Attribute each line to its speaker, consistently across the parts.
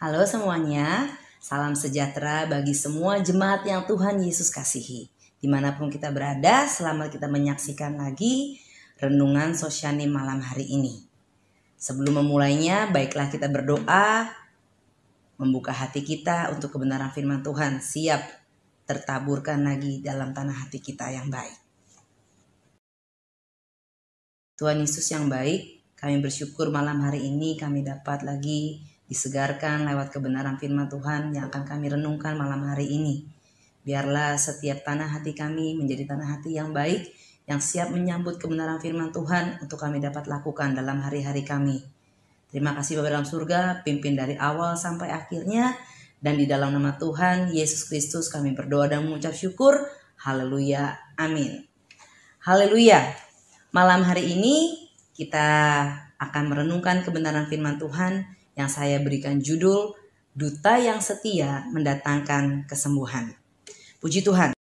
Speaker 1: Halo semuanya, salam sejahtera bagi semua jemaat yang Tuhan Yesus kasihi. Di mana pun kita berada, selamat kita menyaksikan lagi renungan sosiani malam hari ini. Sebelum memulainya, baiklah kita berdoa, membuka hati kita untuk kebenaran firman Tuhan, siap tertaburkan lagi dalam tanah hati kita yang baik. Tuhan Yesus yang baik, kami bersyukur malam hari ini kami dapat lagi disegarkan lewat kebenaran firman Tuhan yang akan kami renungkan malam hari ini. Biarlah setiap tanah hati kami menjadi tanah hati yang baik, yang siap menyambut kebenaran firman Tuhan untuk kami dapat lakukan dalam hari-hari kami. Terima kasih Bapak dalam surga, pimpin dari awal sampai akhirnya, dan di dalam nama Tuhan Yesus Kristus kami berdoa dan mengucap syukur. Haleluya. Amin. Haleluya. Malam hari ini kita akan merenungkan kebenaran firman Tuhan yang saya berikan judul Duta yang Setia Mendatangkan Kesembuhan. Puji Tuhan.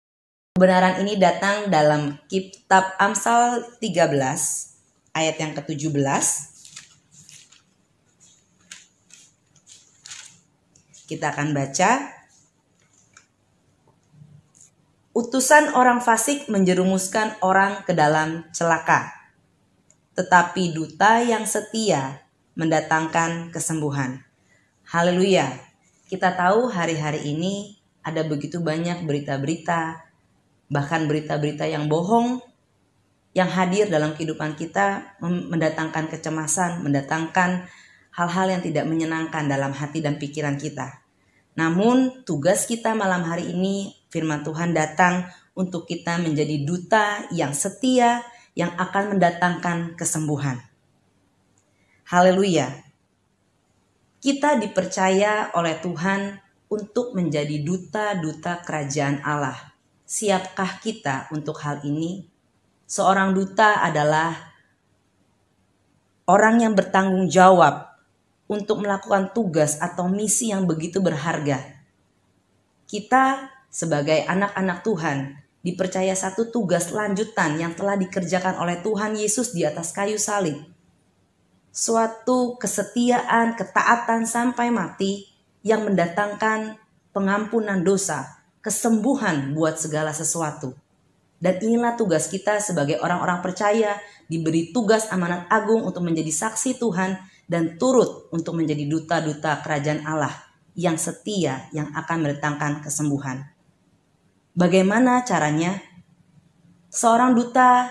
Speaker 1: Kebenaran ini datang dalam kitab Amsal 13 ayat yang ke-17. Kita akan baca Utusan orang fasik menjerumuskan orang ke dalam celaka. Tetapi duta yang setia mendatangkan kesembuhan. Haleluya. Kita tahu hari-hari ini ada begitu banyak berita-berita, bahkan berita-berita yang bohong yang hadir dalam kehidupan kita mendatangkan kecemasan, mendatangkan hal-hal yang tidak menyenangkan dalam hati dan pikiran kita. Namun tugas kita malam hari ini firman Tuhan datang untuk kita menjadi duta yang setia yang akan mendatangkan kesembuhan. Haleluya. Kita dipercaya oleh Tuhan untuk menjadi duta-duta kerajaan Allah. Siapkah kita untuk hal ini? Seorang duta adalah orang yang bertanggung jawab untuk melakukan tugas atau misi yang begitu berharga. Kita sebagai anak-anak Tuhan dipercaya satu tugas lanjutan yang telah dikerjakan oleh Tuhan Yesus di atas kayu salib suatu kesetiaan, ketaatan sampai mati yang mendatangkan pengampunan dosa, kesembuhan buat segala sesuatu. Dan inilah tugas kita sebagai orang-orang percaya diberi tugas amanat agung untuk menjadi saksi Tuhan dan turut untuk menjadi duta-duta kerajaan Allah yang setia yang akan mendatangkan kesembuhan. Bagaimana caranya? Seorang duta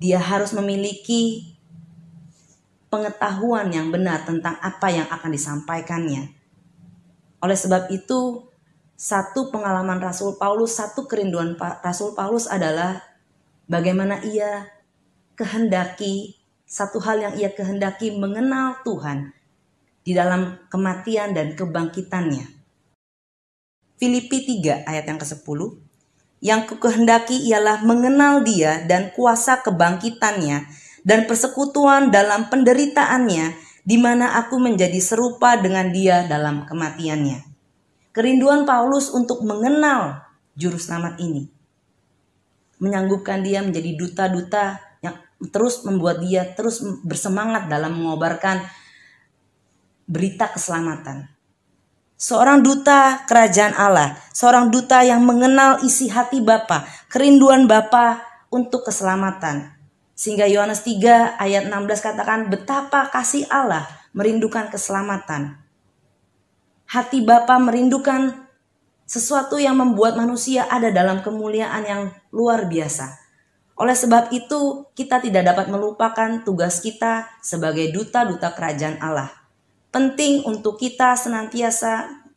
Speaker 1: dia harus memiliki pengetahuan yang benar tentang apa yang akan disampaikannya. Oleh sebab itu, satu pengalaman Rasul Paulus, satu kerinduan Rasul Paulus adalah bagaimana ia kehendaki satu hal yang ia kehendaki mengenal Tuhan di dalam kematian dan kebangkitannya. Filipi 3 ayat yang ke-10 Yang kukehendaki ialah mengenal dia dan kuasa kebangkitannya dan persekutuan dalam penderitaannya, di mana aku menjadi serupa dengan dia dalam kematiannya. Kerinduan Paulus untuk mengenal juru selamat ini menyanggupkan dia menjadi duta-duta yang terus membuat dia terus bersemangat dalam mengobarkan berita keselamatan. Seorang duta kerajaan Allah, seorang duta yang mengenal isi hati Bapa, kerinduan Bapa untuk keselamatan. Sehingga Yohanes 3 ayat 16 katakan betapa kasih Allah merindukan keselamatan. Hati Bapa merindukan sesuatu yang membuat manusia ada dalam kemuliaan yang luar biasa. Oleh sebab itu, kita tidak dapat melupakan tugas kita sebagai duta-duta kerajaan Allah. Penting untuk kita senantiasa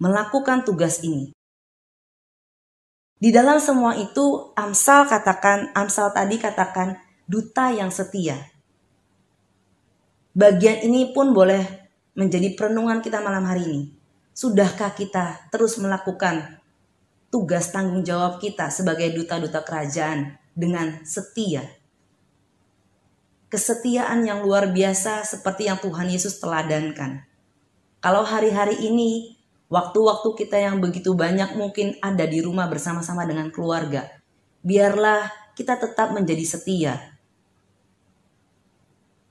Speaker 1: melakukan tugas ini. Di dalam semua itu, Amsal katakan, Amsal tadi katakan, duta yang setia. Bagian ini pun boleh menjadi perenungan kita malam hari ini. Sudahkah kita terus melakukan tugas tanggung jawab kita sebagai duta-duta kerajaan dengan setia? Kesetiaan yang luar biasa seperti yang Tuhan Yesus teladankan. Kalau hari-hari ini waktu-waktu kita yang begitu banyak mungkin ada di rumah bersama-sama dengan keluarga, biarlah kita tetap menjadi setia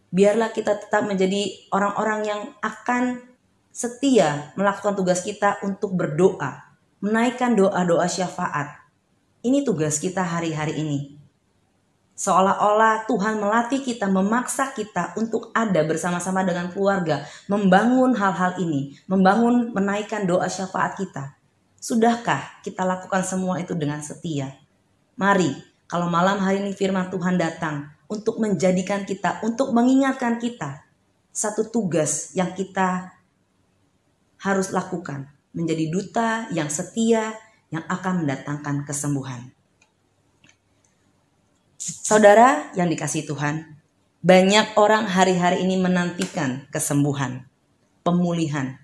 Speaker 1: biarlah kita tetap menjadi orang-orang yang akan setia melakukan tugas kita untuk berdoa, menaikkan doa-doa syafaat. Ini tugas kita hari-hari ini. Seolah-olah Tuhan melatih kita, memaksa kita untuk ada bersama-sama dengan keluarga, membangun hal-hal ini, membangun menaikkan doa syafaat kita. Sudahkah kita lakukan semua itu dengan setia? Mari, kalau malam hari ini firman Tuhan datang untuk menjadikan kita, untuk mengingatkan kita, satu tugas yang kita harus lakukan, menjadi duta yang setia yang akan mendatangkan kesembuhan. Saudara yang dikasih Tuhan, banyak orang hari-hari ini menantikan kesembuhan, pemulihan.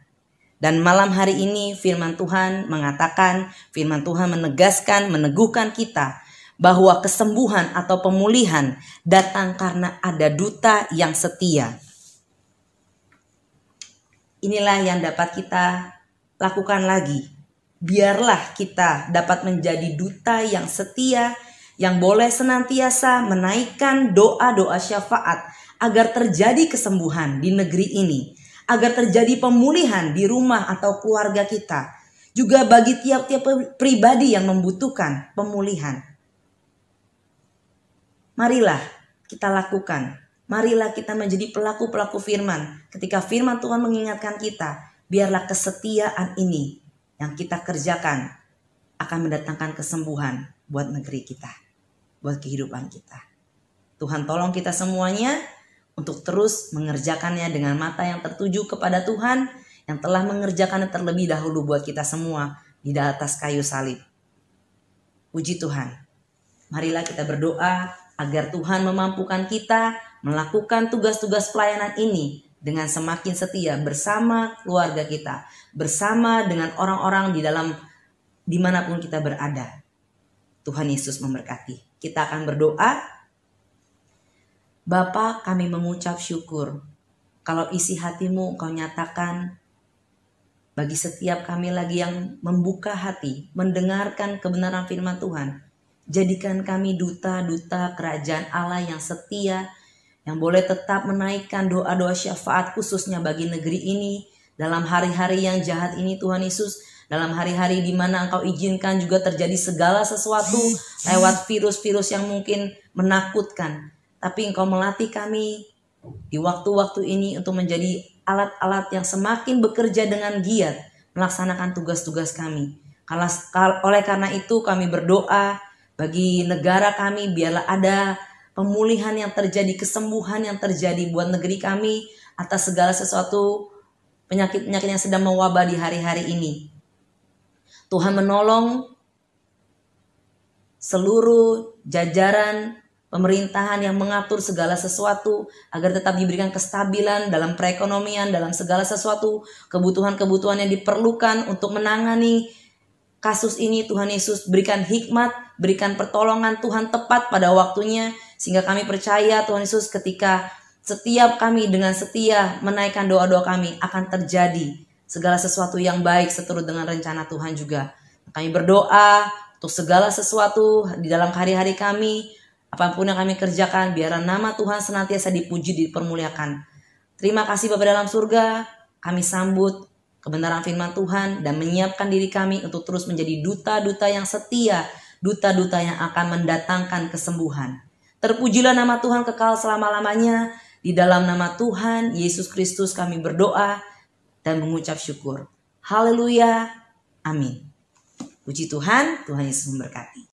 Speaker 1: Dan malam hari ini firman Tuhan mengatakan, firman Tuhan menegaskan, meneguhkan kita bahwa kesembuhan atau pemulihan datang karena ada duta yang setia. Inilah yang dapat kita lakukan lagi. Biarlah kita dapat menjadi duta yang setia yang boleh senantiasa menaikkan doa-doa syafaat agar terjadi kesembuhan di negeri ini, agar terjadi pemulihan di rumah atau keluarga kita, juga bagi tiap-tiap pribadi yang membutuhkan pemulihan. Marilah kita lakukan. Marilah kita menjadi pelaku-pelaku firman. Ketika firman Tuhan mengingatkan kita, biarlah kesetiaan ini yang kita kerjakan akan mendatangkan kesembuhan buat negeri kita buat kehidupan kita. Tuhan tolong kita semuanya untuk terus mengerjakannya dengan mata yang tertuju kepada Tuhan yang telah mengerjakannya terlebih dahulu buat kita semua di atas kayu salib. Puji Tuhan. Marilah kita berdoa agar Tuhan memampukan kita melakukan tugas-tugas pelayanan ini dengan semakin setia bersama keluarga kita, bersama dengan orang-orang di dalam di mana pun kita berada. Tuhan Yesus memberkati. Kita akan berdoa. Bapa kami mengucap syukur. Kalau isi hatimu engkau nyatakan bagi setiap kami lagi yang membuka hati, mendengarkan kebenaran firman Tuhan. Jadikan kami duta-duta kerajaan Allah yang setia, yang boleh tetap menaikkan doa-doa syafaat khususnya bagi negeri ini dalam hari-hari yang jahat ini Tuhan Yesus dalam hari-hari di mana engkau izinkan juga terjadi segala sesuatu lewat virus-virus yang mungkin menakutkan. Tapi engkau melatih kami di waktu-waktu ini untuk menjadi alat-alat yang semakin bekerja dengan giat melaksanakan tugas-tugas kami. Oleh karena itu kami berdoa bagi negara kami biarlah ada pemulihan yang terjadi, kesembuhan yang terjadi buat negeri kami atas segala sesuatu penyakit-penyakit yang sedang mewabah di hari-hari ini. Tuhan menolong seluruh jajaran pemerintahan yang mengatur segala sesuatu agar tetap diberikan kestabilan dalam perekonomian, dalam segala sesuatu kebutuhan-kebutuhan yang diperlukan untuk menangani kasus ini Tuhan Yesus berikan hikmat, berikan pertolongan Tuhan tepat pada waktunya sehingga kami percaya Tuhan Yesus ketika setiap kami dengan setia menaikkan doa-doa kami akan terjadi segala sesuatu yang baik seturut dengan rencana Tuhan juga. Kami berdoa untuk segala sesuatu di dalam hari-hari kami, apa pun yang kami kerjakan, biarlah nama Tuhan senantiasa dipuji, dipermuliakan. Terima kasih Bapak dalam surga, kami sambut kebenaran firman Tuhan dan menyiapkan diri kami untuk terus menjadi duta-duta yang setia, duta-duta yang akan mendatangkan kesembuhan. Terpujilah nama Tuhan kekal selama-lamanya. Di dalam nama Tuhan Yesus Kristus kami berdoa dan mengucap syukur. Haleluya. Amin. Puji Tuhan, Tuhan Yesus memberkati.